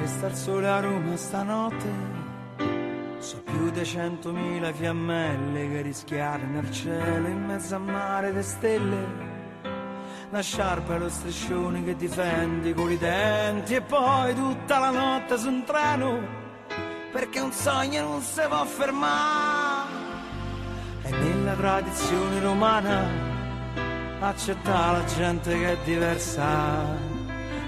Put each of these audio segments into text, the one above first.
C'è sta il sole a Roma stanotte, so più di centomila fiammelle che rischiare nel cielo in mezzo a mare di stelle. Una sciarpa e lo striscione che difendi con i denti e poi tutta la notte su un treno, perché un sogno non si può fermare. E nella tradizione romana accetta la gente che è diversa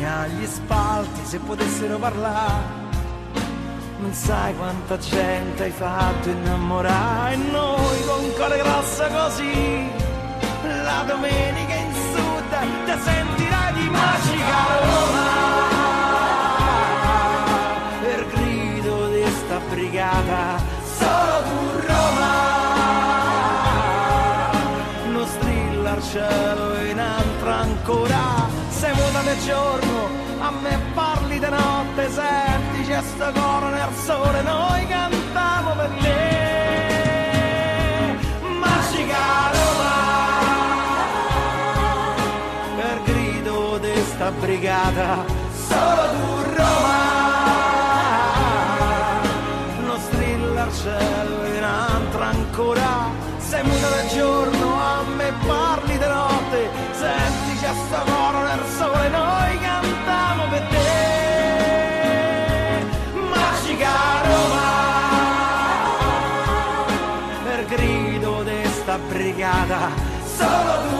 compagnia, gli spalti se potessero parlare. Non sai quanta gente hai fatto innamorare e noi con cuore grosso così. La domenica in sud ti sentirai di magica Roma. brigata, solo tu Roma. Non strilla il cielo in altro ancora, sei muta del giorno, notte, senti c'è sto coro nel sole, noi cantiamo per te. Magica Roma, per grido di sta brigata, solo tu Roma. cielo in altro ancora sei muta del giorno a me parli di notte senti c'è sta coro nel sole noi brigata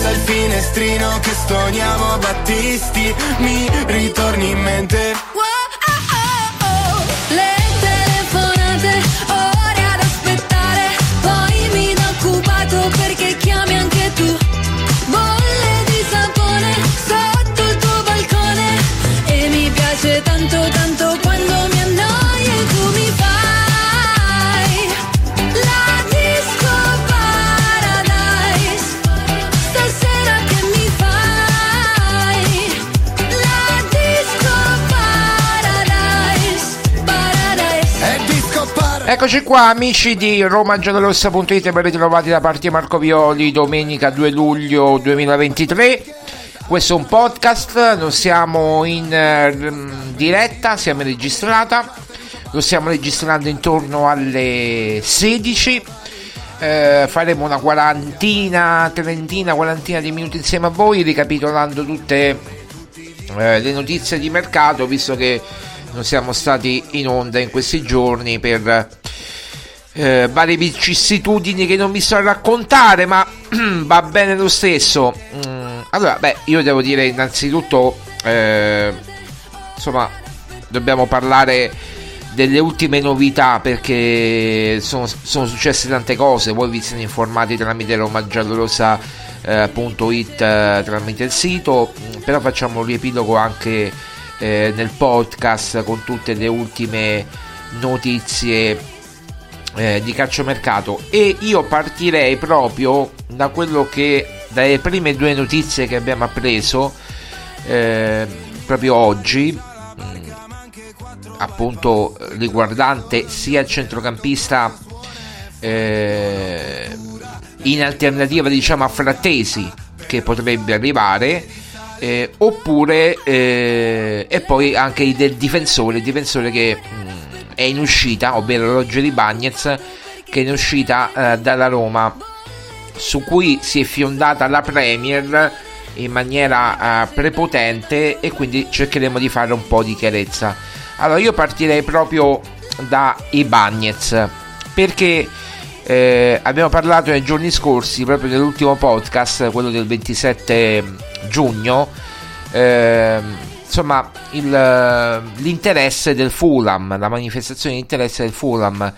Alza il finestrino che stoniamo Battisti, mi ritorni in mente. Eccoci qua amici di romagiallorossa.it ben ritrovati da parte Marco Violi domenica 2 luglio 2023 questo è un podcast, non siamo in uh, diretta, siamo in registrata lo stiamo registrando intorno alle 16 eh, faremo una quarantina, trentina, quarantina di minuti insieme a voi ricapitolando tutte eh, le notizie di mercato visto che non siamo stati in onda in questi giorni per eh, varie vicissitudini che non vi sto a raccontare, ma va bene lo stesso. Mm, allora, beh, io devo dire innanzitutto, eh, insomma, dobbiamo parlare delle ultime novità perché sono, sono, successe tante cose. Voi vi siete informati tramite romagiallorosa.it eh, tramite il sito, però facciamo un riepilogo anche eh, nel podcast con tutte le ultime notizie eh, di calciomercato e io partirei proprio da quello che dalle prime due notizie che abbiamo appreso eh, proprio oggi mm, appunto riguardante sia il centrocampista eh, in alternativa diciamo a Frattesi che potrebbe arrivare eh, oppure eh, e poi anche il difensore, il difensore che mh, mm, è in uscita, ovvero Rogeri Bagnez che è in uscita eh, dalla Roma su cui si è fiondata la Premier in maniera uh, prepotente e quindi cercheremo di fare un po' di chiarezza. Allora io partirei proprio da Ibagnez perché eh, abbiamo parlato nei giorni scorsi, proprio nell'ultimo podcast, quello del 27 giugno, eh, insomma, il, l'interesse del Fulham, la manifestazione di interesse del Fulham.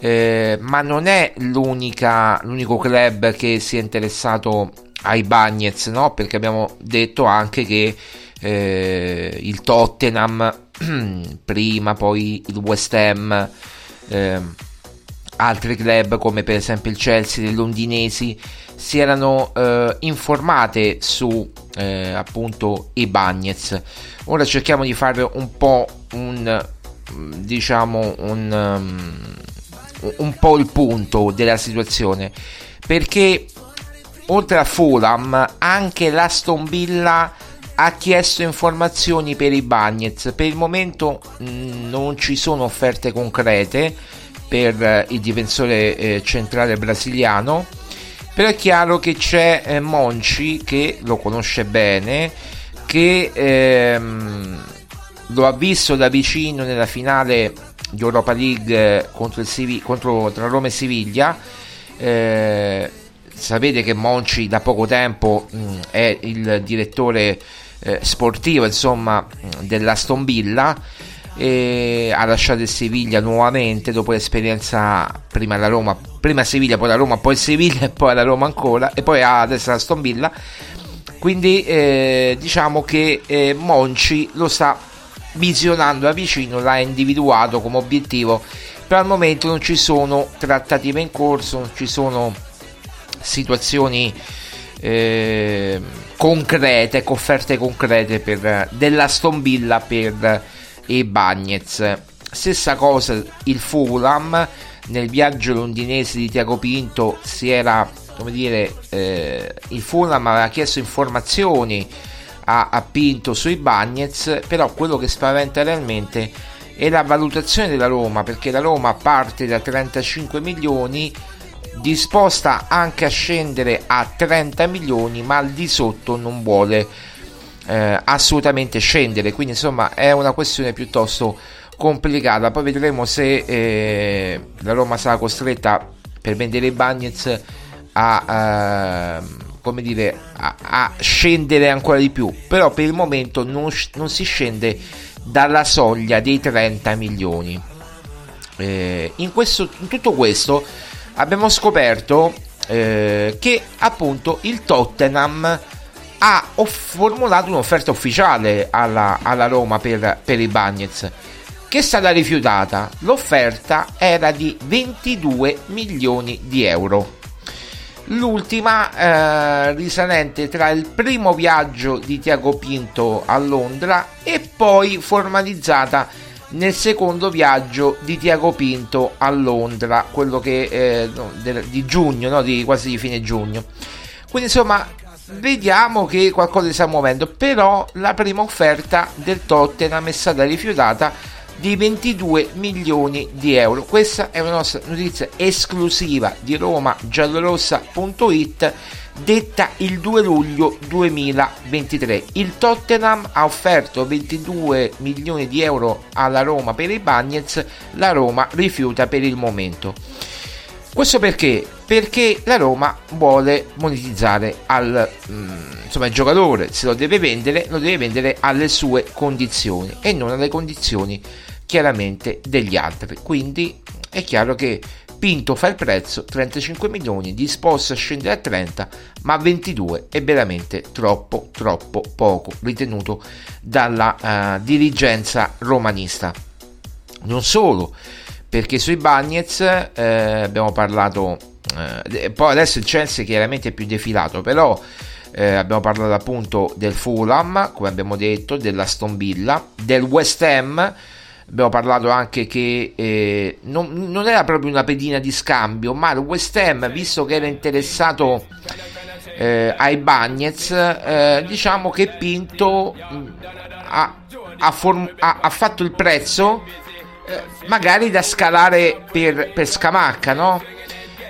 Eh, ma non è l'unico club che si è interessato ai Bagnets, no? Perché abbiamo detto anche che eh, il Tottenham, prima poi il West Ham, eh, altri club come per esempio il Chelsea dei londinesi si erano eh, informate su eh, appunto i Bagnets. Ora cerchiamo di fare un po' un diciamo un, um, un po' il punto della situazione. Perché oltre a Fulham anche l'Aston Villa ha chiesto informazioni per i Bagnets per il momento mh, mm, non ci sono offerte concrete per eh, il difensore eh, centrale brasiliano però è chiaro che c'è eh, Monci che lo conosce bene che ehm, lo ha visto da vicino nella finale di Europa League contro, il Sivi- contro tra Roma e Siviglia. Eh, sapete che Monci da poco tempo mh, è il direttore eh, sportivo insomma dell'Aston Villa ha lasciato il Siviglia nuovamente dopo l'esperienza prima la Roma, prima Siviglia, poi la Roma, poi il Siviglia e poi la Roma ancora e poi adesso la Aston Villa. Quindi eh, diciamo che eh, Monci lo sta visionando da vicino, l'ha individuato come obiettivo, però al momento non ci sono trattative in corso, non ci sono situazioni eh, concrete, offerte concrete per, dell'Aston Villa per e Bagnez. Stessa cosa il Fulham nel viaggio londinese di Tiago Pinto si era come dire eh, il Fulham aveva chiesto informazioni a, a Pinto sui Bagnets però quello che spaventa realmente è la valutazione della Roma perché la Roma parte da 35 milioni disposta anche a scendere a 30 milioni ma al di sotto non vuole eh, assolutamente scendere. Quindi insomma è una questione piuttosto complicata. Poi vedremo se eh, la Roma sarà costretta per vendere i Bagnets a, eh, dire, a, a, scendere ancora di più. Però per il momento non, non si scende dalla soglia dei 30 milioni. Eh, in, questo, in tutto questo abbiamo scoperto eh, che appunto il Tottenham ha formulato un'offerta ufficiale alla, alla Roma per, per i Bagnets che è stata rifiutata. L'offerta era di 22 milioni di euro. L'ultima eh, risalente tra il primo viaggio di Tiago Pinto a Londra e poi formalizzata nel secondo viaggio di Tiago Pinto a Londra, quello che eh, di giugno, no? di quasi di fine giugno. Quindi insomma vediamo che qualcosa si sta muovendo, però la prima offerta del Tottenham è stata rifiutata di 22 milioni di euro. Questa è una nostra notizia esclusiva di romagiallorossa.it detta il 2 luglio 2023. Il Tottenham ha offerto 22 milioni di euro alla Roma per i Bagnets, la Roma rifiuta per il momento. Questo perché? Perché la Roma vuole monetizzare al, mm, insomma, il giocatore, se lo deve vendere, lo deve vendere alle sue condizioni e non alle condizioni chiaramente degli altri. Quindi è chiaro che Pinto fa il prezzo 35 milioni, disposto a scendere a 30, ma 22 è veramente troppo troppo poco ritenuto dalla uh, dirigenza romanista. Non solo, perché sui Bagnets eh, abbiamo parlato, eh, poi adesso il Chelsea chiaramente è più defilato, però eh, abbiamo parlato appunto del Fulham, come abbiamo detto, della Villa, del West Ham, abbiamo parlato anche che eh, non, non, era proprio una pedina di scambio, ma il West Ham, visto che era interessato eh, ai Bagnets, eh, diciamo che Pinto mh, ha, ha, form- ha, ha fatto il prezzo eh, magari da scalare per, per Scamacca, no?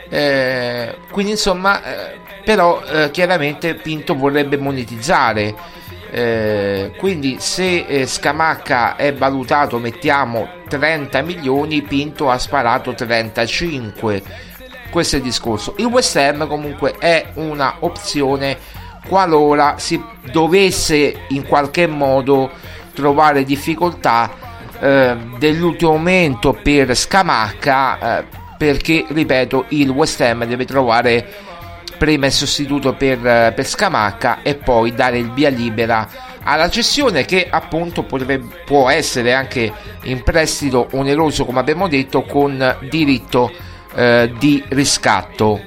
Eh, quindi insomma, eh, però eh, chiaramente Pinto vorrebbe monetizzare. Quindi se Scamacca è valutato mettiamo 30 milioni Pinto ha sparato 35 questo è il discorso il West Ham comunque è una opzione qualora si dovesse in qualche modo trovare difficoltà eh, dell'ultimo momento per Scamacca eh, perché ripeto il West Ham deve trovare prima il sostituto per, eh, per Scamacca e poi dare il via libera alla cessione che appunto potrebbe, può essere anche in prestito oneroso come abbiamo detto con diritto eh, di riscatto.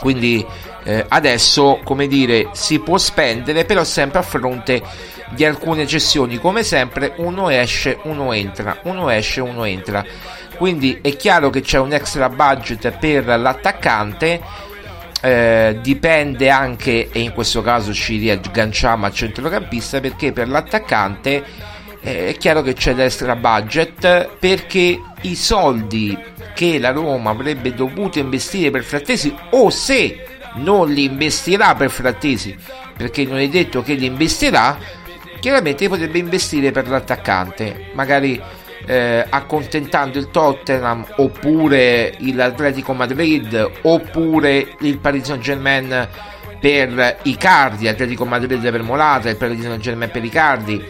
Quindi eh, adesso come dire si può spendere però sempre a fronte di alcune cessioni. Come sempre uno esce uno entra. Uno esce uno entra. Quindi è chiaro che c'è un extra budget per l'attaccante. Eh, dipende anche e in questo caso ci riagganciamo al centrocampista perché per l'attaccante eh, è chiaro che c'è l'extra budget perché i soldi che la Roma avrebbe dovuto investire per Frattesi o se non li investirà per Frattesi perché non è detto che li investirà chiaramente potrebbe investire per l'attaccante, magari eh, accontentando il Tottenham oppure l'Atletico Madrid oppure il Paris Saint Germain per Icardi, Atletico Madrid per Molata, il Paris Saint Germain per Icardi,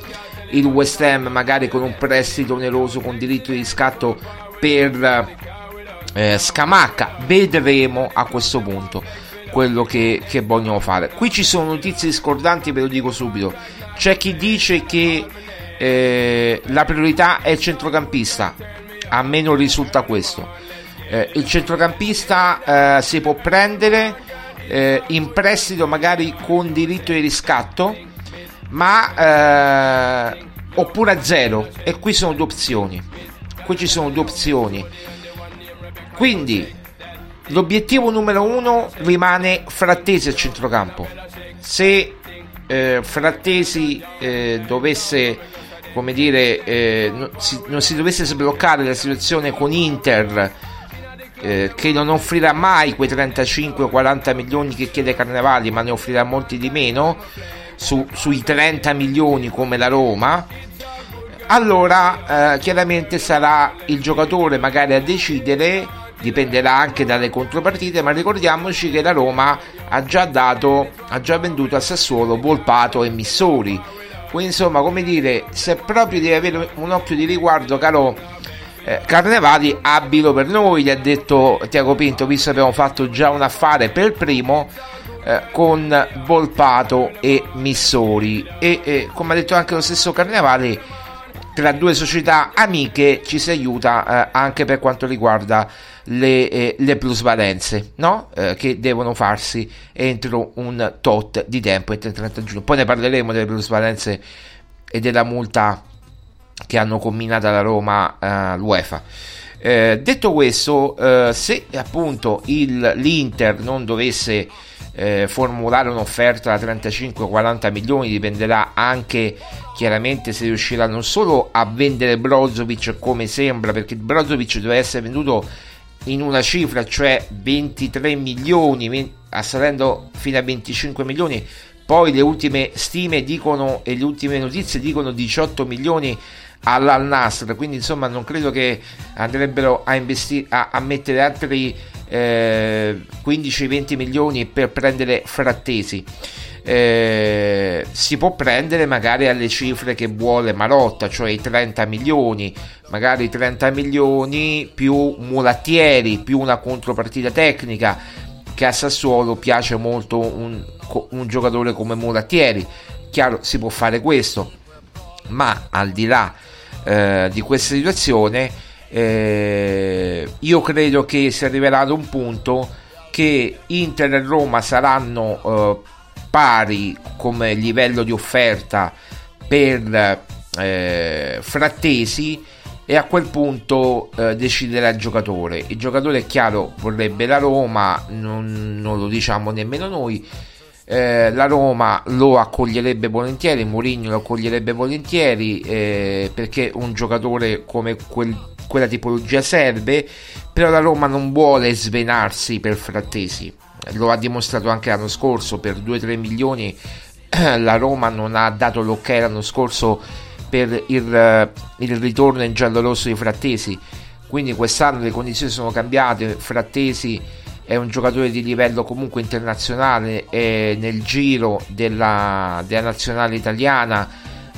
il West Ham magari con un prestito oneroso con diritto di riscatto per eh, Scamacca, vedremo a questo punto quello che, che vogliono fare. Qui ci sono notizie discordanti, ve lo dico subito c'è chi dice che eh, la priorità è il centrocampista. A me non risulta questo. Eh, il centrocampista eh, si può prendere eh, in prestito magari con diritto di riscatto, ma eh, oppure a zero. E qui sono due opzioni. Qui ci sono due opzioni. Quindi l'obiettivo numero uno rimane frattesi al centrocampo. Se eh, Frattesi eh, dovesse come dire eh, non, si, non, si, dovesse sbloccare la situazione con Inter eh, che non offrirà mai quei 35-40 milioni che chiede Carnevali ma ne offrirà molti di meno su, sui 30 milioni come la Roma allora eh, chiaramente sarà il giocatore magari a decidere dipenderà anche dalle contropartite, ma ricordiamoci che la Roma ha già dato, ha già venduto a Sassuolo Volpato e Missori. Quindi insomma, come dire, se proprio devi avere un occhio di riguardo, caro eh, Carnevali, abilo per noi, gli ha detto Tiago Pinto, visto che abbiamo fatto già un affare per primo eh, con Volpato e Missori. E eh, come ha detto anche lo stesso Carnevali, tra due società amiche ci si aiuta eh, anche per quanto riguarda le, eh, le plusvalenze no? eh, che devono farsi entro un tot di tempo, entro il 30 giugno. Poi ne parleremo delle plusvalenze e della multa che hanno combinato la Roma eh, l'UEFA. Eh, detto questo, eh, se appunto il, l'Inter non dovesse eh, formulare un'offerta da 35-40 milioni, dipenderà anche chiaramente se riuscirà non solo a vendere Brozovic come sembra, perché Brozovic deve essere venduto in una cifra, cioè 23 milioni, assalendo fino a 25 milioni. Poi le ultime stime dicono e le ultime notizie dicono 18 milioni all'Al Nasr, quindi insomma non credo che andrebbero a, investi- a, a mettere altri eh, 15-20 milioni per prendere Frattesi. Eh, si può prendere magari alle cifre che vuole Marotta, cioè i 30 milioni, magari 30 milioni più mulattieri, più una contropartita tecnica che a Sassuolo piace molto un, un giocatore come mulattieri. Chiaro, si può fare questo, ma al di là eh, di questa situazione eh, io credo che si arriverà ad un punto che Inter e Roma saranno eh, pari come livello di offerta per eh, Frattesi e a quel punto eh, deciderà il giocatore. Il giocatore è chiaro, vorrebbe la Roma, non, non lo diciamo nemmeno noi. Eh, la Roma lo accoglierebbe volentieri, Mourinho lo accoglierebbe volentieri eh, perché un giocatore come quel, quella tipologia serve, però la Roma non vuole svenarsi per Frattesi lo ha dimostrato anche l'anno scorso per 2-3 milioni la Roma non ha dato l'ok l'anno scorso per il, eh, il ritorno in giallo-rosso di Frattesi. Quindi quest'anno le condizioni sono cambiate. Frattesi è un giocatore di livello comunque internazionale e nel giro della, della nazionale italiana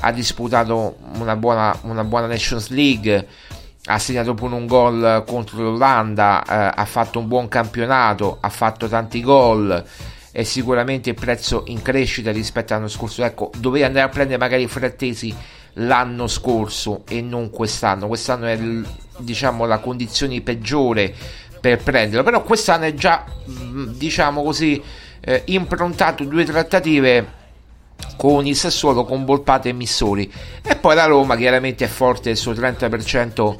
ha disputato una buona, una buona Nations League ha segnato pure un gol contro l'Olanda, eh, ha fatto un buon campionato, ha fatto tanti gol è sicuramente il prezzo in crescita rispetto all'anno scorso. Ecco, dovevi andare a prendere magari Frattesi l'anno scorso e non quest'anno. Quest'anno è diciamo la condizione peggiore per prenderlo, però quest'anno è già mm, diciamo così eh, improntato due trattative con il Sassuolo con Volpate e Missori e poi la Roma chiaramente è forte del suo 30%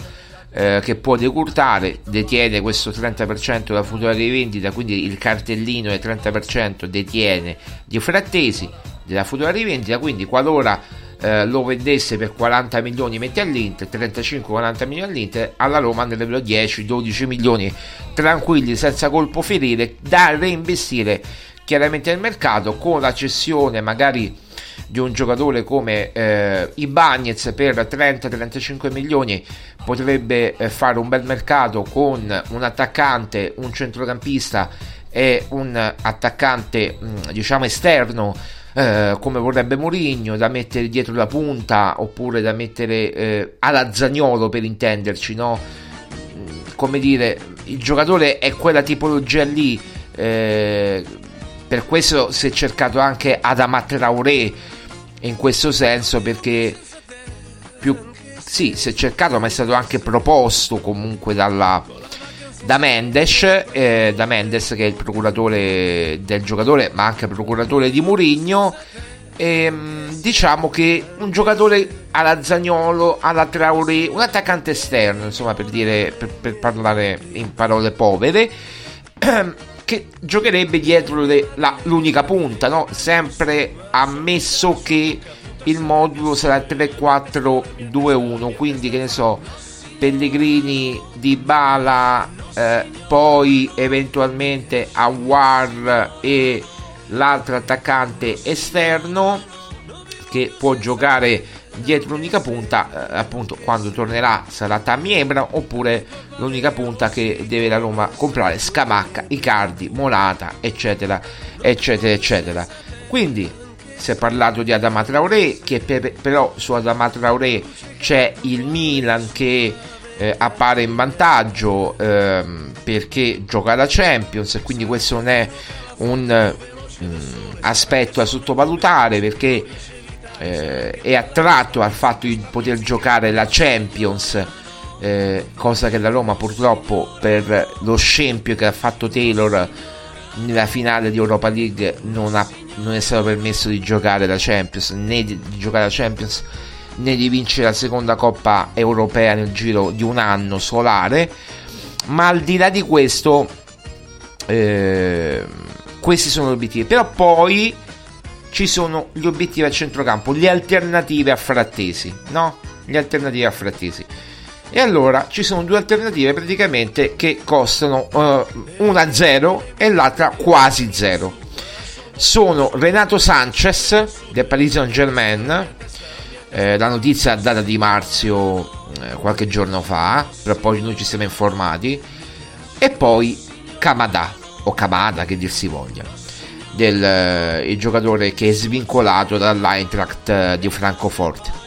eh, che può decurtare detiene questo 30% della futura rivendita quindi il cartellino del 30% detiene di Frattesi della futura rivendita quindi qualora eh, lo vendesse per 40 milioni metti all'Inter 35-40 milioni all'Inter alla Roma andrebbero 10-12 milioni. Tranquilli senza colpo ferire da reinvestire chiaramente nel mercato con la cessione magari di un giocatore come eh, Ibagnez per 30-35 milioni potrebbe eh, fare un bel mercato con un attaccante, un centrocampista e un attaccante mm, diciamo esterno eh, come vorrebbe Mourinho da mettere dietro la punta oppure da mettere eh, alla Zagnolo per intenderci no? Mm, come dire il giocatore è quella tipologia lì eh, per questo si è cercato anche Adama Traoré in questo senso perché più sì, si è cercato ma è stato anche proposto comunque dalla, da Mendes, eh, da Mendes che è il procuratore del giocatore ma anche procuratore di Murigno e, ehm, diciamo che un giocatore alla Zagnolo, alla Traoré, un attaccante esterno insomma per dire per, per parlare in parole povere che giocherebbe dietro le, la, l'unica punta, no? sempre ammesso che il modulo sarà 3-4-2-1, quindi che ne so, Pellegrini, Di Bala, eh, poi eventualmente Awar e l'altro attaccante esterno che può giocare dietro l'unica punta, eh, appunto quando tornerà sarà Tammy Ebra oppure l'unica punta che deve la Roma comprare Scamacca, Icardi, Morata, eccetera, eccetera, eccetera. Quindi si è parlato di Adama Traoré, che per, però su Adama Traoré c'è il Milan che eh, appare in vantaggio ehm, perché gioca la Champions e quindi questo non è un mm, aspetto da sottovalutare perché eh, è attratto al fatto di poter giocare la Champions, eh, cosa che la Roma purtroppo per lo scempio che ha fatto Taylor nella finale di Europa League non, ha, non è stato permesso di giocare la Champions, né di, di giocare la Champions né di vincere la seconda Coppa Europea nel giro di un anno solare, ma al di là di questo, eh, questi sono gli obiettivi. Però poi ci sono gli obiettivi a centrocampo, le alternative a Frattesi, no? Le alternative a Frattesi. E allora ci sono due alternative praticamente che costano uh, una 0 e l'altra quasi 0. Sono Renato Sanchez del Paris Saint Germain, eh, la notizia data di Marzio eh, qualche giorno fa, però poi noi ci siamo informati, e poi Kamada o Kamada che dir si voglia, del, eh, il giocatore che è svincolato dall'Eintracht eh, di Francoforte.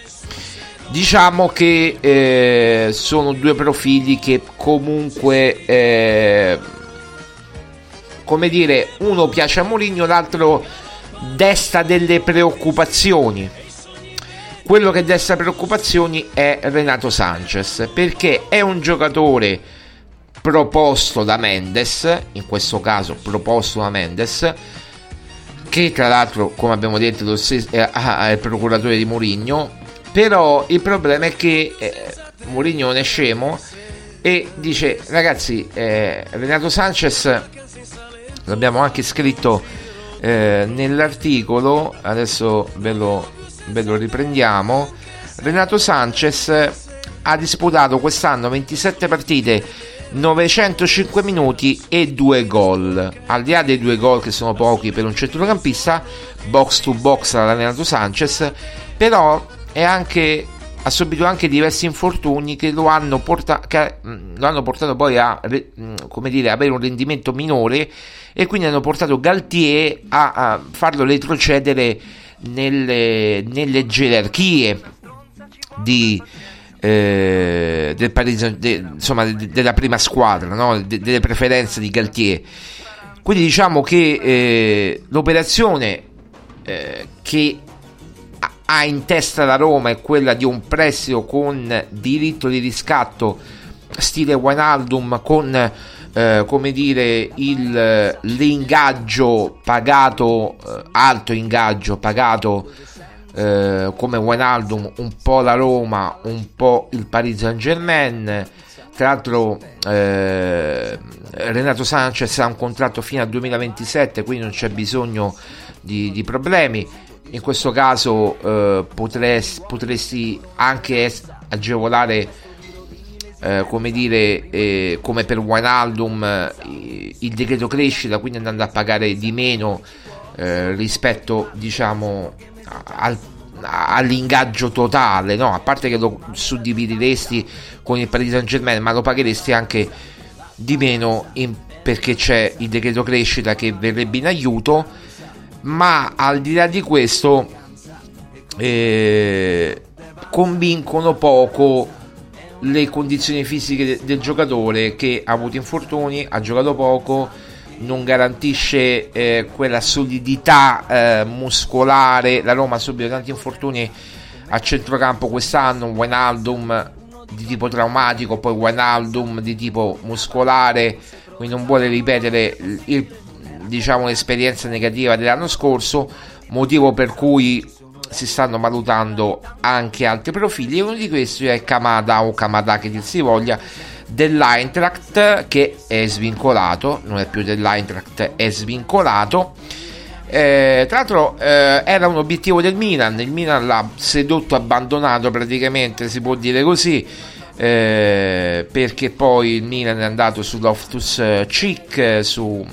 Diciamo che eh, sono due profili che comunque, eh, come dire, uno piace a Mourinho, l'altro desta delle preoccupazioni. Quello che desta preoccupazioni è Renato Sanchez, perché è un giocatore proposto da Mendes, in questo caso proposto da Mendes, che tra l'altro, come abbiamo detto, lo stesso, è, è il procuratore di Mourinho. Però il problema è che eh, Mourinho è scemo e dice ragazzi eh, Renato Sanchez l'abbiamo anche scritto eh, nell'articolo adesso ve lo, ve lo riprendiamo. Renato Sanchez ha disputato quest'anno 27 partite 905 minuti e 2 gol. Al di là dei due gol che sono pochi per un centrocampista, box to box ha Renato Sanchez, però anche, ha subito anche diversi infortuni che lo hanno, porta, che lo hanno portato poi a dire, avere un rendimento minore e quindi hanno portato Galtier a, a farlo retrocedere nelle, nelle gerarchie di, eh, del Paris, de, insomma, de, della prima squadra, no? de, delle preferenze di Galtier. Quindi diciamo che eh, l'operazione eh, che ha in testa la Roma è quella di un prestito con diritto di riscatto stile Wijnaldum con eh, come dire il, l'ingaggio pagato eh, alto ingaggio pagato eh, come Wijnaldum un po' la Roma un po' il Paris Saint Germain tra l'altro eh, Renato Sanchez ha un contratto fino al 2027 quindi non c'è bisogno di, di problemi. In questo caso eh, potresti, potresti, anche agevolare eh, come dire eh, come per Wijnaldum eh, il decreto crescita quindi andando a pagare di meno eh, rispetto diciamo al, all'ingaggio totale no? a parte che lo suddivideresti con il Paris Saint Germain ma lo pagheresti anche di meno in, perché c'è il decreto crescita che verrebbe in aiuto ma al di là di questo eh, convincono poco le condizioni fisiche de- del giocatore che ha avuto infortuni, ha giocato poco, non garantisce eh, quella solidità eh, muscolare. La Roma ha subito tanti infortuni a centrocampo quest'anno, un Wijnaldum di tipo traumatico, poi Wijnaldum di tipo muscolare, quindi non vuole ripetere il diciamo l'esperienza negativa dell'anno scorso, motivo per cui si stanno valutando anche altri profili e uno di questi è Kamada o Kamada che dir si voglia dell'Eintracht che è svincolato, non è più dell'Eintracht, è svincolato. Eh, tra l'altro eh, era un obiettivo del Milan, il Milan l'ha sedotto, abbandonato praticamente, si può dire così. Eh, perché poi il Milan è andato su Loftus Cheek, su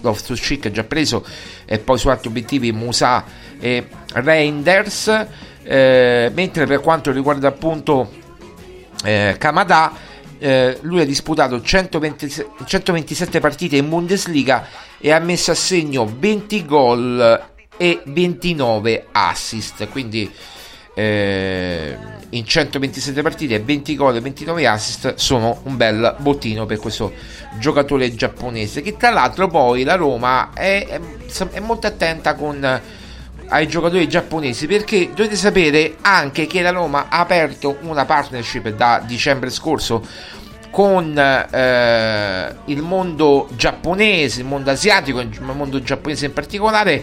Loftus Cheek già preso e poi su altri obiettivi Musa e Reinders eh, mentre per quanto riguarda appunto eh, Kamada eh, lui ha disputato 120, 127 partite in Bundesliga e ha messo a segno 20 gol e 29 assist. Quindi eh, in 127 partite 20 gol e 29 assist sono un bel bottino per questo giocatore giapponese che tra l'altro poi la Roma è, è, è molto attenta con ai giocatori giapponesi perché dovete sapere anche che la Roma ha aperto una partnership da dicembre scorso con eh, il mondo giapponese, il mondo asiatico, il mondo giapponese in particolare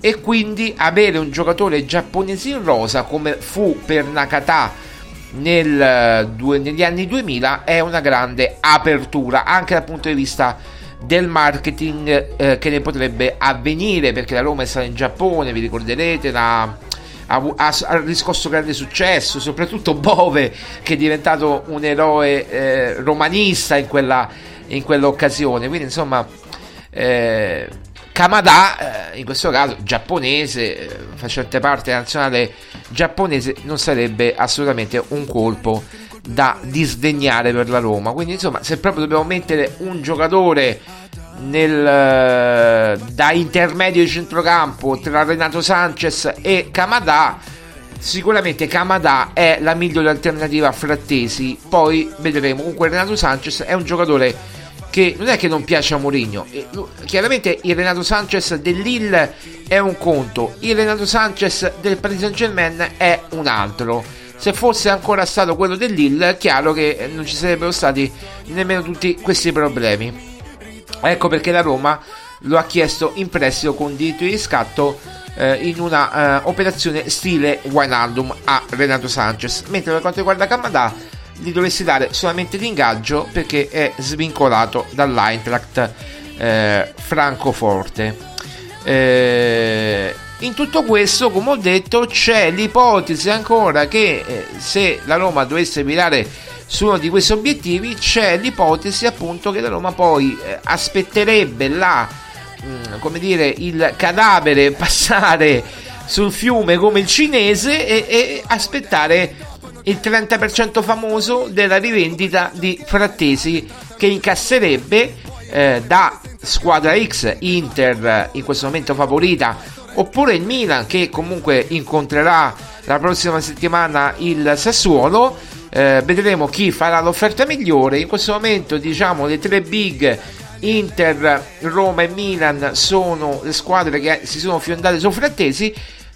e quindi avere un giocatore giapponese in rosa come fu per Nakata nel, eh, due, negli anni 2000 è una grande apertura anche dal punto di vista del marketing eh, che ne potrebbe avvenire perché la Roma è stata in Giappone, vi ricorderete, la, ha, ha, riscosso grande successo, soprattutto Bove che è diventato un eroe eh, romanista in, quella, in quell'occasione. Quindi insomma eh, Kamada, eh, in questo caso giapponese, eh, facente parte nazionale giapponese, non sarebbe assolutamente un colpo da disdegnare per la Roma. Quindi, insomma, se proprio dobbiamo mettere un giocatore nel, eh, da intermedio di centrocampo tra Renato Sanchez e Kamada, sicuramente Kamada è la migliore alternativa a Frattesi. Poi vedremo. Comunque, Renato Sanchez è un giocatore che non è che non piace a Mourinho, chiaramente il Renato Sanchez dell'Ill è un conto, il Renato Sanchez del Paris Saint Germain è un altro. Se fosse ancora stato quello dell'Ill, è chiaro che non ci sarebbero stati nemmeno tutti questi problemi. Ecco perché la Roma lo ha chiesto in prestito con diritto di riscatto eh, in una eh, operazione stile Wijnaldum a Renato Sanchez, mentre per quanto riguarda Kamada gli dovresti dare solamente l'ingaggio perché è svincolato dall'Eintracht eh, Francoforte. Eh, in tutto questo, come ho detto, c'è l'ipotesi ancora che eh, se la Roma dovesse virare su uno di questi obiettivi, c'è l'ipotesi appunto che la Roma poi eh, aspetterebbe la, mh, mm, come dire, il cadavere passare sul fiume come il cinese e, e aspettare il 30% famoso della rivendita di Frattesi che incasserebbe eh, da squadra X Inter in questo momento favorita oppure il Milan che comunque incontrerà la prossima settimana il Sassuolo. Eh, vedremo chi farà l'offerta migliore. In questo momento diciamo le tre big Inter, Roma e Milan sono le squadre che si sono fiondate su Frattesi.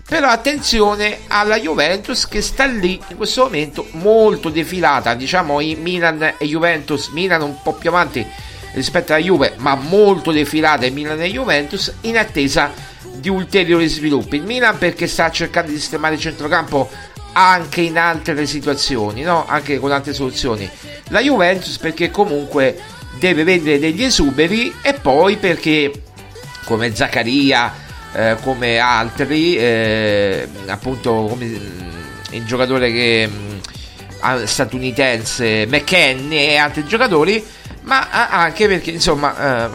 Però attenzione alla Juventus che sta lì in questo momento molto defilata, diciamo i Milan e Juventus, Milan un po' più avanti rispetto alla Juve, ma molto defilata Milan e Juventus in attesa di ulteriori sviluppi. Il Milan perché sta cercando di sistemare il centrocampo anche in altre situazioni, no? anche con altre soluzioni. La Juventus perché comunque deve vendere degli esuberi e poi perché come Zaccaria eh, come altri, eh, appunto come mm, il giocatore che, mm, statunitense McKenny e altri giocatori, ma anche perché insomma eh,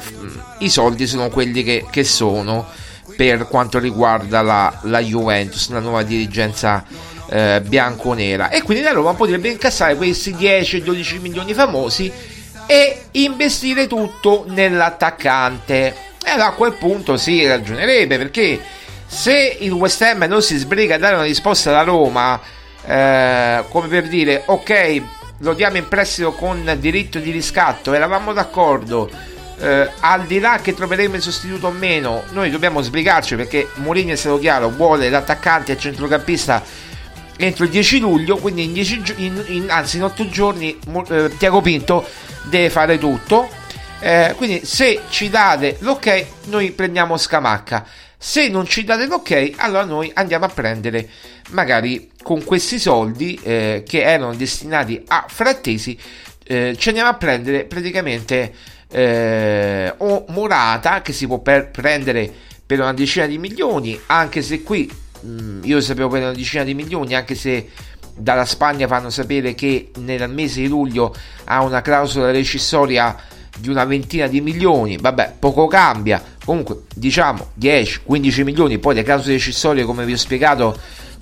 i soldi sono quelli che, che, sono per quanto riguarda la, la Juventus, la nuova dirigenza eh, bianco-nera e quindi la Roma potrebbe incassare questi 10-12 milioni famosi e investire tutto nell'attaccante e allora a quel punto si ragionerebbe perché se il West Ham non si sbriga a dare una risposta alla Roma, eh, come per dire ok, lo diamo in prestito con diritto di riscatto, eravamo d'accordo. Eh, al di là che troveremo il sostituto o meno, noi dobbiamo sbrigarci perché Mourinho è stato chiaro, vuole l'attaccante il centrocampista entro il 10 luglio, quindi in 10 in, in, anzi in 8 giorni eh, Tiago Pinto deve fare tutto eh, quindi se ci date l'ok, noi prendiamo Scamacca. Se non ci date l'ok, allora noi andiamo a prendere magari con questi soldi eh, che erano destinati a frattesi, eh, ci andiamo a prendere praticamente eh, o Morata che si può per prendere per una decina di milioni, anche se qui mh, mm, io sapevo per una decina di milioni, anche se dalla Spagna fanno sapere che nel mese di luglio ha una clausola rescissoria di una ventina di milioni, vabbè, poco cambia. Comunque, diciamo 10-15 milioni, poi le cause decisorie, come vi ho spiegato,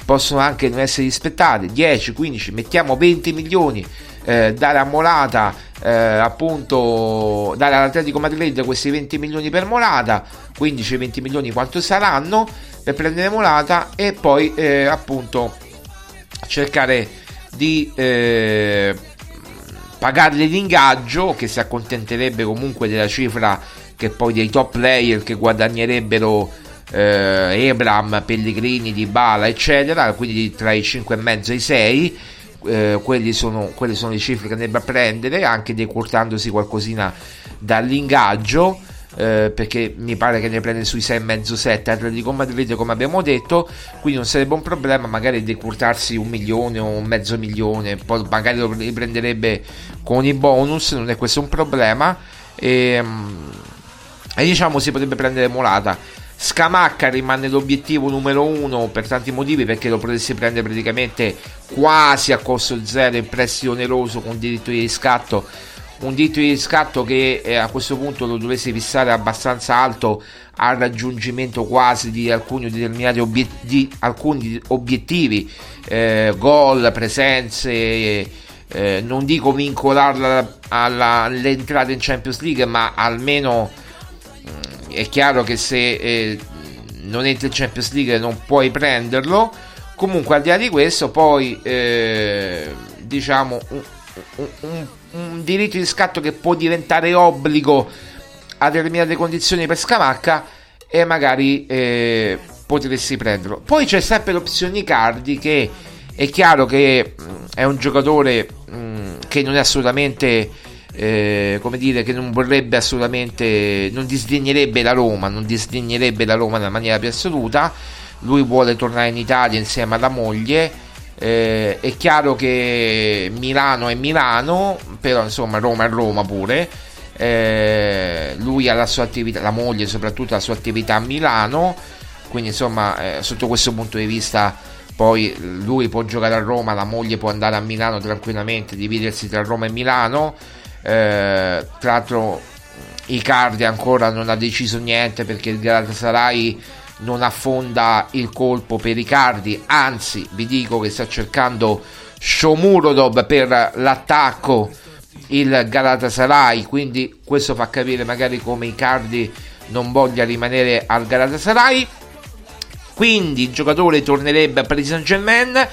possono anche non essere rispettate. 10-15, mettiamo 20 milioni, eh, dare a Molata, eh, appunto, dare all'Atletico Madrid questi 20 milioni per Molata, 15-20 milioni quanto saranno per prendere Molata e poi eh, appunto cercare di eh, pagargli l'ingaggio che si accontenterebbe comunque della cifra che poi dei top player che guadagnerebbero eh, Ebram, Pellegrini, Di Bala eccetera quindi tra i 5,5 e i 6 eh, sono, quelle sono le cifre che andrebbe a prendere anche decurtandosi qualcosina dall'ingaggio eh, perché mi pare che ne prende sui 6,5-7 Atletico Madrid come abbiamo detto. Quindi non sarebbe un problema magari decurtarsi un milione o un mezzo milione. Poi magari lo riprenderebbe con i bonus non è questo un problema. E, e diciamo si potrebbe prendere Molata Scamacca rimane l'obiettivo numero uno per tanti motivi perché lo potresti prendere praticamente quasi a costo zero in prestito oneroso con diritto di riscatto. Un diritto di riscatto che eh, a questo punto lo dovesse fissare abbastanza alto al raggiungimento quasi di alcuni determinati obiet- di alcuni obiettivi, eh, gol, presenze, eh, non dico vincolarla all'entrata in Champions League, ma almeno è chiaro che se eh, non entri in Champions League non puoi prenderlo. Comunque al di là di questo poi eh, diciamo un, un, un diritto di scatto che può diventare obbligo a determinate condizioni per Scamacca e magari eh, potresti prenderlo. Poi c'è sempre l'opzione Icardi che è chiaro che mh, mm, è un giocatore mh, mm, che non è assolutamente eh, come dire che non vorrebbe assolutamente non disdegnerebbe la Roma, non disdegnerebbe la Roma nella maniera più assoluta. Lui vuole tornare in Italia insieme alla moglie eh, è chiaro che Milano è Milano, però insomma Roma è Roma pure. Eh, lui ha la sua attività, la moglie soprattutto la sua attività a Milano, quindi insomma eh, sotto questo punto di vista poi lui può giocare a Roma, la moglie può andare a Milano tranquillamente, dividersi tra Roma e Milano. Eh, tra l'altro Icardi ancora non ha deciso niente perché il Galatasaray non affonda il colpo per Icardi, anzi vi dico che sta cercando Shomurodov per l'attacco il Galatasaray, quindi questo fa capire magari come Icardi non voglia rimanere al Galatasaray. Quindi il giocatore tornerebbe a Paris Saint Germain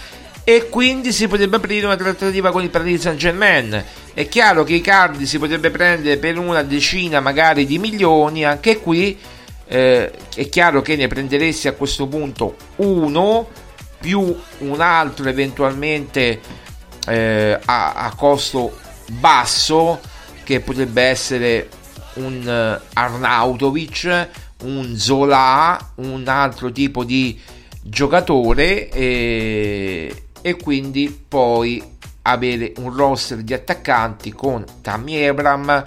e quindi si potrebbe aprire una trattativa con il Paris Saint Germain. È chiaro che Icardi si potrebbe prendere per una decina magari di milioni, anche qui eh, è chiaro che ne prenderesti a questo punto uno più un altro eventualmente eh, a, a, costo basso che potrebbe essere un uh, Arnautovic, un Zola, un altro tipo di giocatore e, e quindi poi avere un roster di attaccanti con Tammy Abram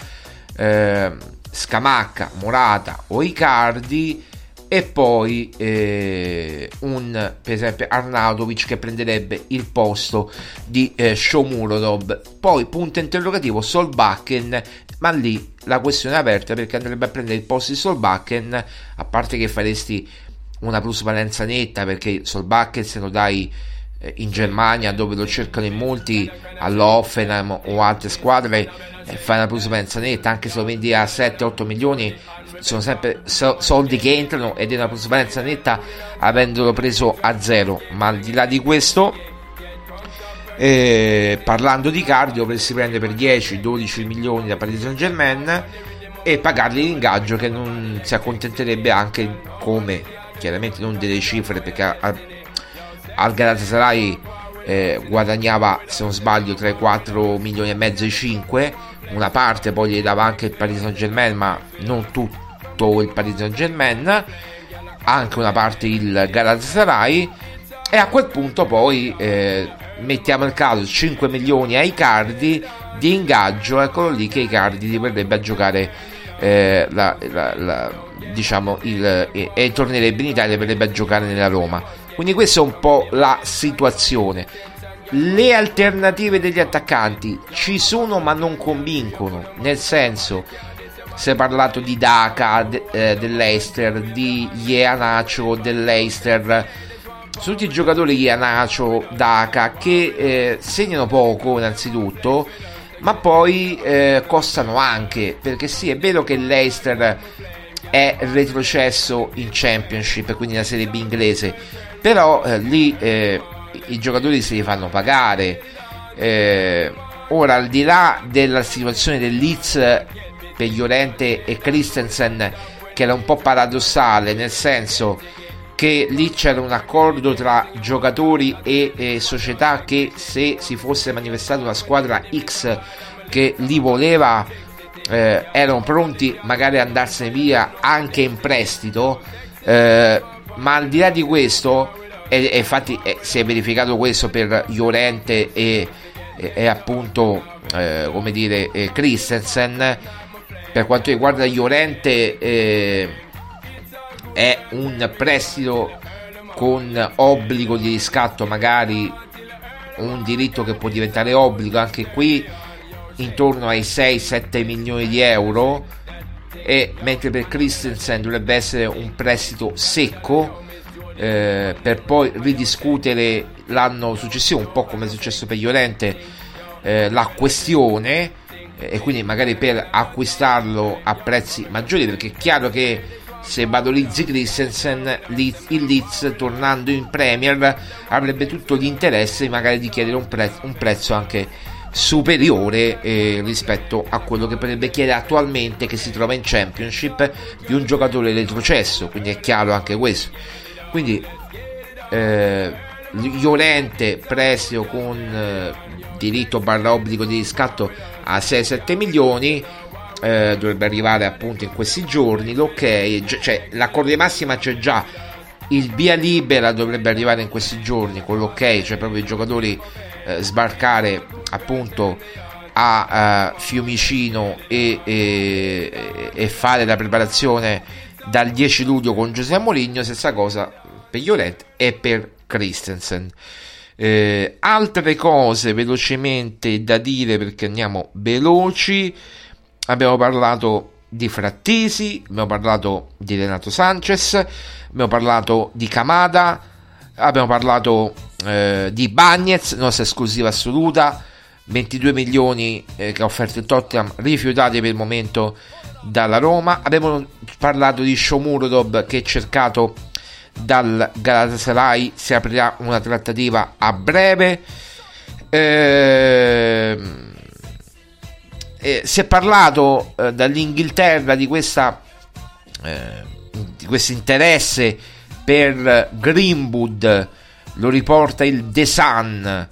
eh, Scamacca, Morata o Icardi e poi eh, un per esempio Arnautovic che prenderebbe il posto di eh, Shomurodov. Poi punto interrogativo Solbakken ma lì la questione è aperta perché andrebbe a prendere il posto di Solbakken a parte che faresti una plusvalenza netta perché Solbakken se lo dai in Germania dove lo cercano in molti all'Offenheim o altre squadre e fai una plusvalenza netta anche se lo vendi a 7-8 milioni sono sempre so- soldi che entrano ed è una plusvalenza netta avendolo preso a zero. Ma al di là di questo eh, parlando di cardio si prende per 10-12 milioni da Paris Saint Germain e pagargli l'ingaggio che non si accontenterebbe anche come chiaramente non delle cifre perché al, al Galatasaray eh, guadagnava se non sbaglio tra i 4 milioni e mezzo e i 5 una parte poi gli dava anche il Paris Saint Germain ma non tutto il Paris Saint Germain anche una parte il Galatasaray. E a quel punto poi eh, mettiamo il caso 5 milioni ai cardi di ingaggio. Eccolo lì che i cardi li verrebbe a giocare eh, la, la, la, diciamo il, e, e tornerebbe in Italia e verrebbe a giocare nella Roma quindi questa è un po' la situazione. Le alternative degli attaccanti ci sono ma non convincono, nel senso si è parlato di Daka de, eh, dell'Eister, di Ianacio dell'Eister, sono tutti i giocatori Ianacio, Daka che eh, segnano poco innanzitutto, ma poi eh, costano anche, perché sì è vero che l'Eister è retrocesso in Championship, quindi la Serie B inglese, però eh, lì eh, i giocatori si li fanno pagare. Eh, ora, al di là della situazione del Leeds per Llorente e Christensen, che era un po' paradossale, nel senso che lì c'era un accordo tra giocatori e, e società che se si fosse manifestata una squadra X che li voleva eh, erano pronti magari ad andarsene via anche in prestito, eh, ma al di là di questo, e, e infatti eh, si è verificato questo per Llorente e, e, e appunto eh, come dire Christensen, per quanto riguarda Llorente è un prestito con obbligo di riscatto magari un diritto che può diventare obbligo anche qui intorno ai 6-7 milioni di euro e mentre per Christensen dovrebbe essere un prestito secco eh, per poi ridiscutere l'anno successivo un po' come è successo per Llorente eh, la questione eh, e quindi magari per acquistarlo a prezzi maggiori perché è chiaro che se valorizzi Christensen il Leeds tornando in Premier avrebbe tutto l'interesse magari di chiedere un, pre- un prezzo anche superiore eh, rispetto a quello che potrebbe chiedere attualmente che si trova in Championship di un giocatore retrocesso quindi è chiaro anche questo. Quindi eh, Llorente prestito con eh, diritto barra obbligo di riscatto a 6-7 milioni eh, dovrebbe arrivare appunto in questi giorni l'ok cioè la corda massima c'è già il via libera dovrebbe arrivare in questi giorni con l'ok cioè proprio i giocatori eh, sbarcare appunto a uh, Fiumicino e, e, e, fare la preparazione dal 10 luglio con Giuseppe Moligno stessa cosa per Lloret e per Christensen. Eh, altre cose velocemente da dire perché andiamo veloci. Abbiamo parlato di Frattesi abbiamo parlato di Renato Sanchez abbiamo parlato di Camada abbiamo parlato eh, di Bagnez, nostra esclusiva assoluta, 22 milioni eh, che ha offerto il Tottenham, rifiutati per il momento dalla Roma. Abbiamo parlato di Shomurodov che è cercato dal Galatasaray, si aprirà una trattativa a breve. Eh, si è parlato eh, dall'Inghilterra di questa eh, questo interesse per Greenwood. Lo riporta il The Sun,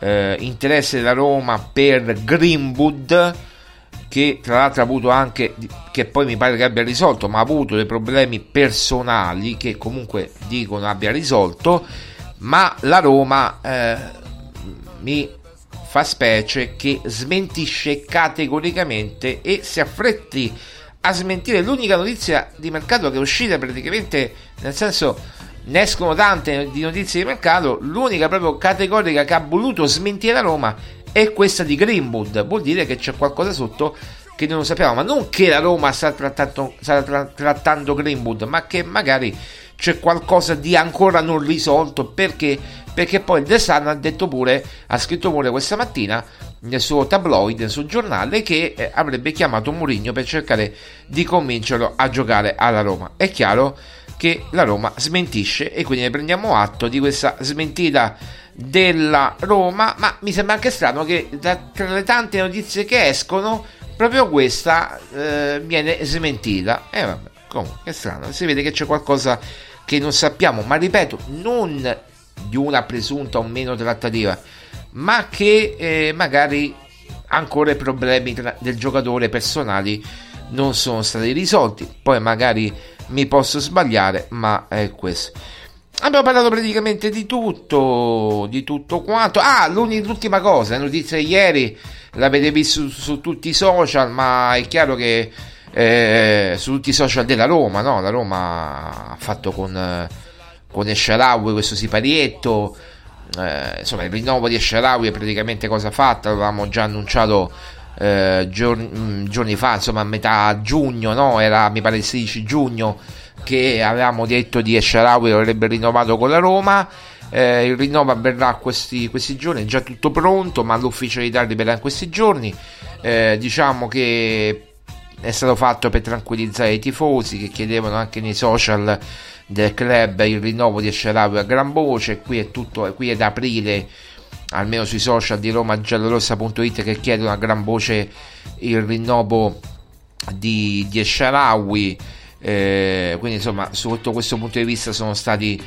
eh, interesse della Roma per Greenwood che tra l'altro ha avuto anche che poi mi pare che abbia risolto ma ha avuto dei problemi personali che comunque dicono abbia risolto. Ma la Roma eh, mi specie che smentisce categoricamente e si affretti a smentire. L'unica notizia di mercato che è uscita praticamente nel senso ne escono tante di notizie di mercato, l'unica proprio categorica che ha voluto smentire la Roma è questa di Greenwood, vuol dire che c'è qualcosa sotto che non sappiamo, ma non che la Roma sta trattando, sta tra, trattando Greenwood, ma che magari c'è qualcosa di ancora non risolto perché, perché poi il The Sun ha detto pure, ha scritto pure questa mattina nel suo tabloid, nel suo giornale, che eh, avrebbe chiamato Mourinho per cercare di convincerlo a giocare alla Roma. È chiaro che la Roma smentisce e quindi ne prendiamo atto di questa smentita della Roma, ma mi sembra anche strano che da, tra le tante notizie che escono proprio questa eh, viene smentita. E eh, vabbè, comunque è strano, si vede che c'è qualcosa che non sappiamo, ma ripeto, non di una presunta o meno trattativa, ma che eh, magari ancora i problemi tra, del giocatore personali non sono stati risolti. Poi magari mi posso sbagliare, ma è questo. Abbiamo parlato praticamente di tutto, di tutto quanto. Ah, l'ultima cosa, notizia di ieri l'avete visto su, su, tutti i social, ma è chiaro che eh, su tutti i social della Roma, no? La Roma ha fatto con, con Esciaraui questo siparietto. Eh, insomma, il rinnovo di Esciaraui è praticamente cosa fatta, l'avevamo già annunciato eh, giorni, mm, giorni, fa, insomma a metà giugno, no? era mi pare il 16 giugno che avevamo detto di Esciarawi avrebbe rinnovato con la Roma. Eh, il rinnovo avverrà questi, questi, giorni, è già tutto pronto, ma l'ufficialità arriverà in questi giorni. Eh, diciamo che è stato fatto per tranquillizzare i tifosi che chiedevano anche nei social del club il rinnovo di Esciarawi a gran voce. Qui è tutto, qui è da aprile almeno sui social di Roma giallorossa.it che chiedono a gran voce il rinnovo di, di Esharawi eh, quindi insomma sotto questo punto di vista sono stati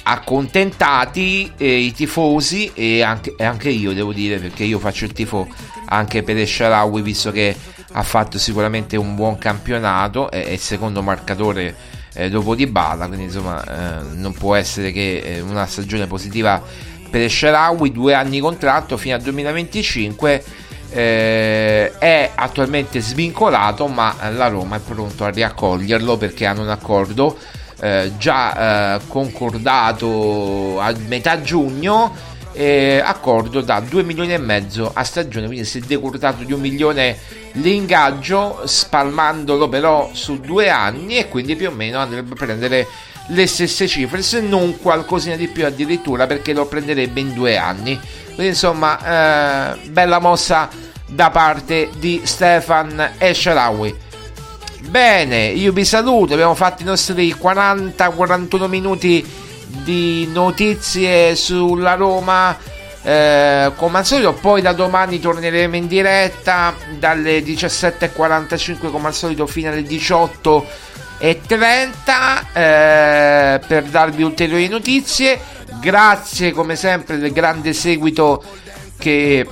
accontentati eh, i tifosi e anche, e anche, io devo dire perché io faccio il tifo anche per Esharawi visto che ha fatto sicuramente un buon campionato, è, è il secondo marcatore eh, dopo Di Bala, quindi insomma eh, non può essere che eh, una stagione positiva per Sharawi, due anni contratto fino al 2025. Eh, è attualmente svincolato, ma la Roma è pronto a riaccoglierlo perché hanno un accordo eh, già eh, concordato a metà giugno. Eh, accordo da 2 milioni e mezzo a stagione, quindi si è decurtato di un milione l'ingaggio, spalmandolo però su due anni e quindi più o meno andrebbe a prendere le stesse cifre, se non qualcosina di più addirittura perché lo prenderebbe in due anni. Quindi insomma, eh, bella mossa da parte di Stefan Esharawi. Bene, io vi saluto, abbiamo fatto i nostri 40-41 minuti di notizie sulla Roma. Eh, come al solito, poi da domani torneremo in diretta dalle 17.45 come al solito fino alle 18 e 30 eh, per darvi ulteriori notizie. Grazie come sempre del grande seguito che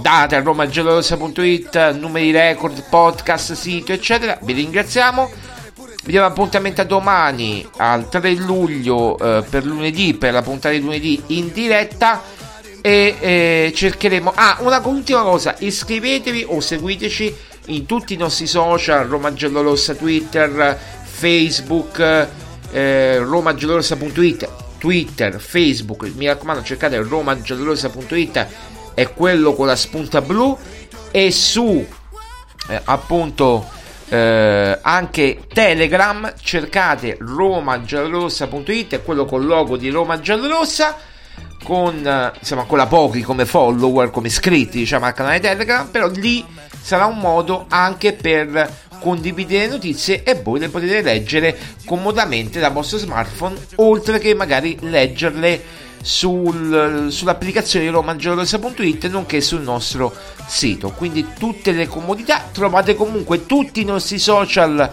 date a romagiallorossa.it, numeri record, podcast, sito, eccetera. Vi ringraziamo. Vi diamo appuntamento a domani al 3 luglio eh, per lunedì, per la puntata di lunedì in diretta. E eh, cercheremo. Ah, una ultima cosa: iscrivetevi o seguiteci in tutti i nostri social, Roma Giallorossa, Twitter, Facebook, eh, romagiallorossa.it, Twitter, Facebook, mi raccomando cercate romagiallorossa.it, è quello con la spunta blu e su eh, appunto eh, anche Telegram cercate romagiallorossa.it, è quello con il logo di Roma Giallorossa con insomma con la pochi come follower, come iscritti diciamo al canale Telegram, però lì sarà un modo anche per condividere notizie e voi le potete leggere comodamente dal vostro smartphone, oltre che magari leggerle sul, sull'applicazione di romangiallorosa.it nonché sul nostro sito. Quindi tutte le comodità, trovate comunque tutti i nostri social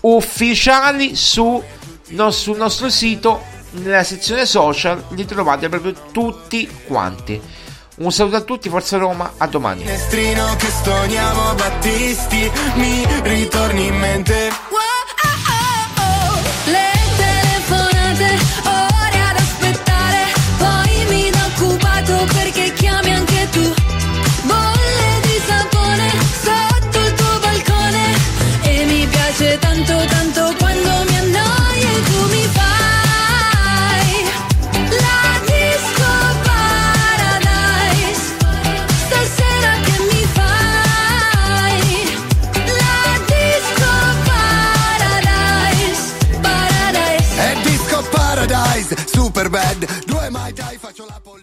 ufficiali su, no, sul nostro sito nella sezione social li trovate proprio tutti quanti. Un saluto a tutti, Forza Roma, a domani. Finestrino che stoniamo Battisti, mi ritorni in mente. Tanto tanto quando mi annoi e tu mi fai la disco paradise. Stasera che mi fai la disco paradise, paradise. È Disco Paradise, super bad. Due mai dai, faccio la po-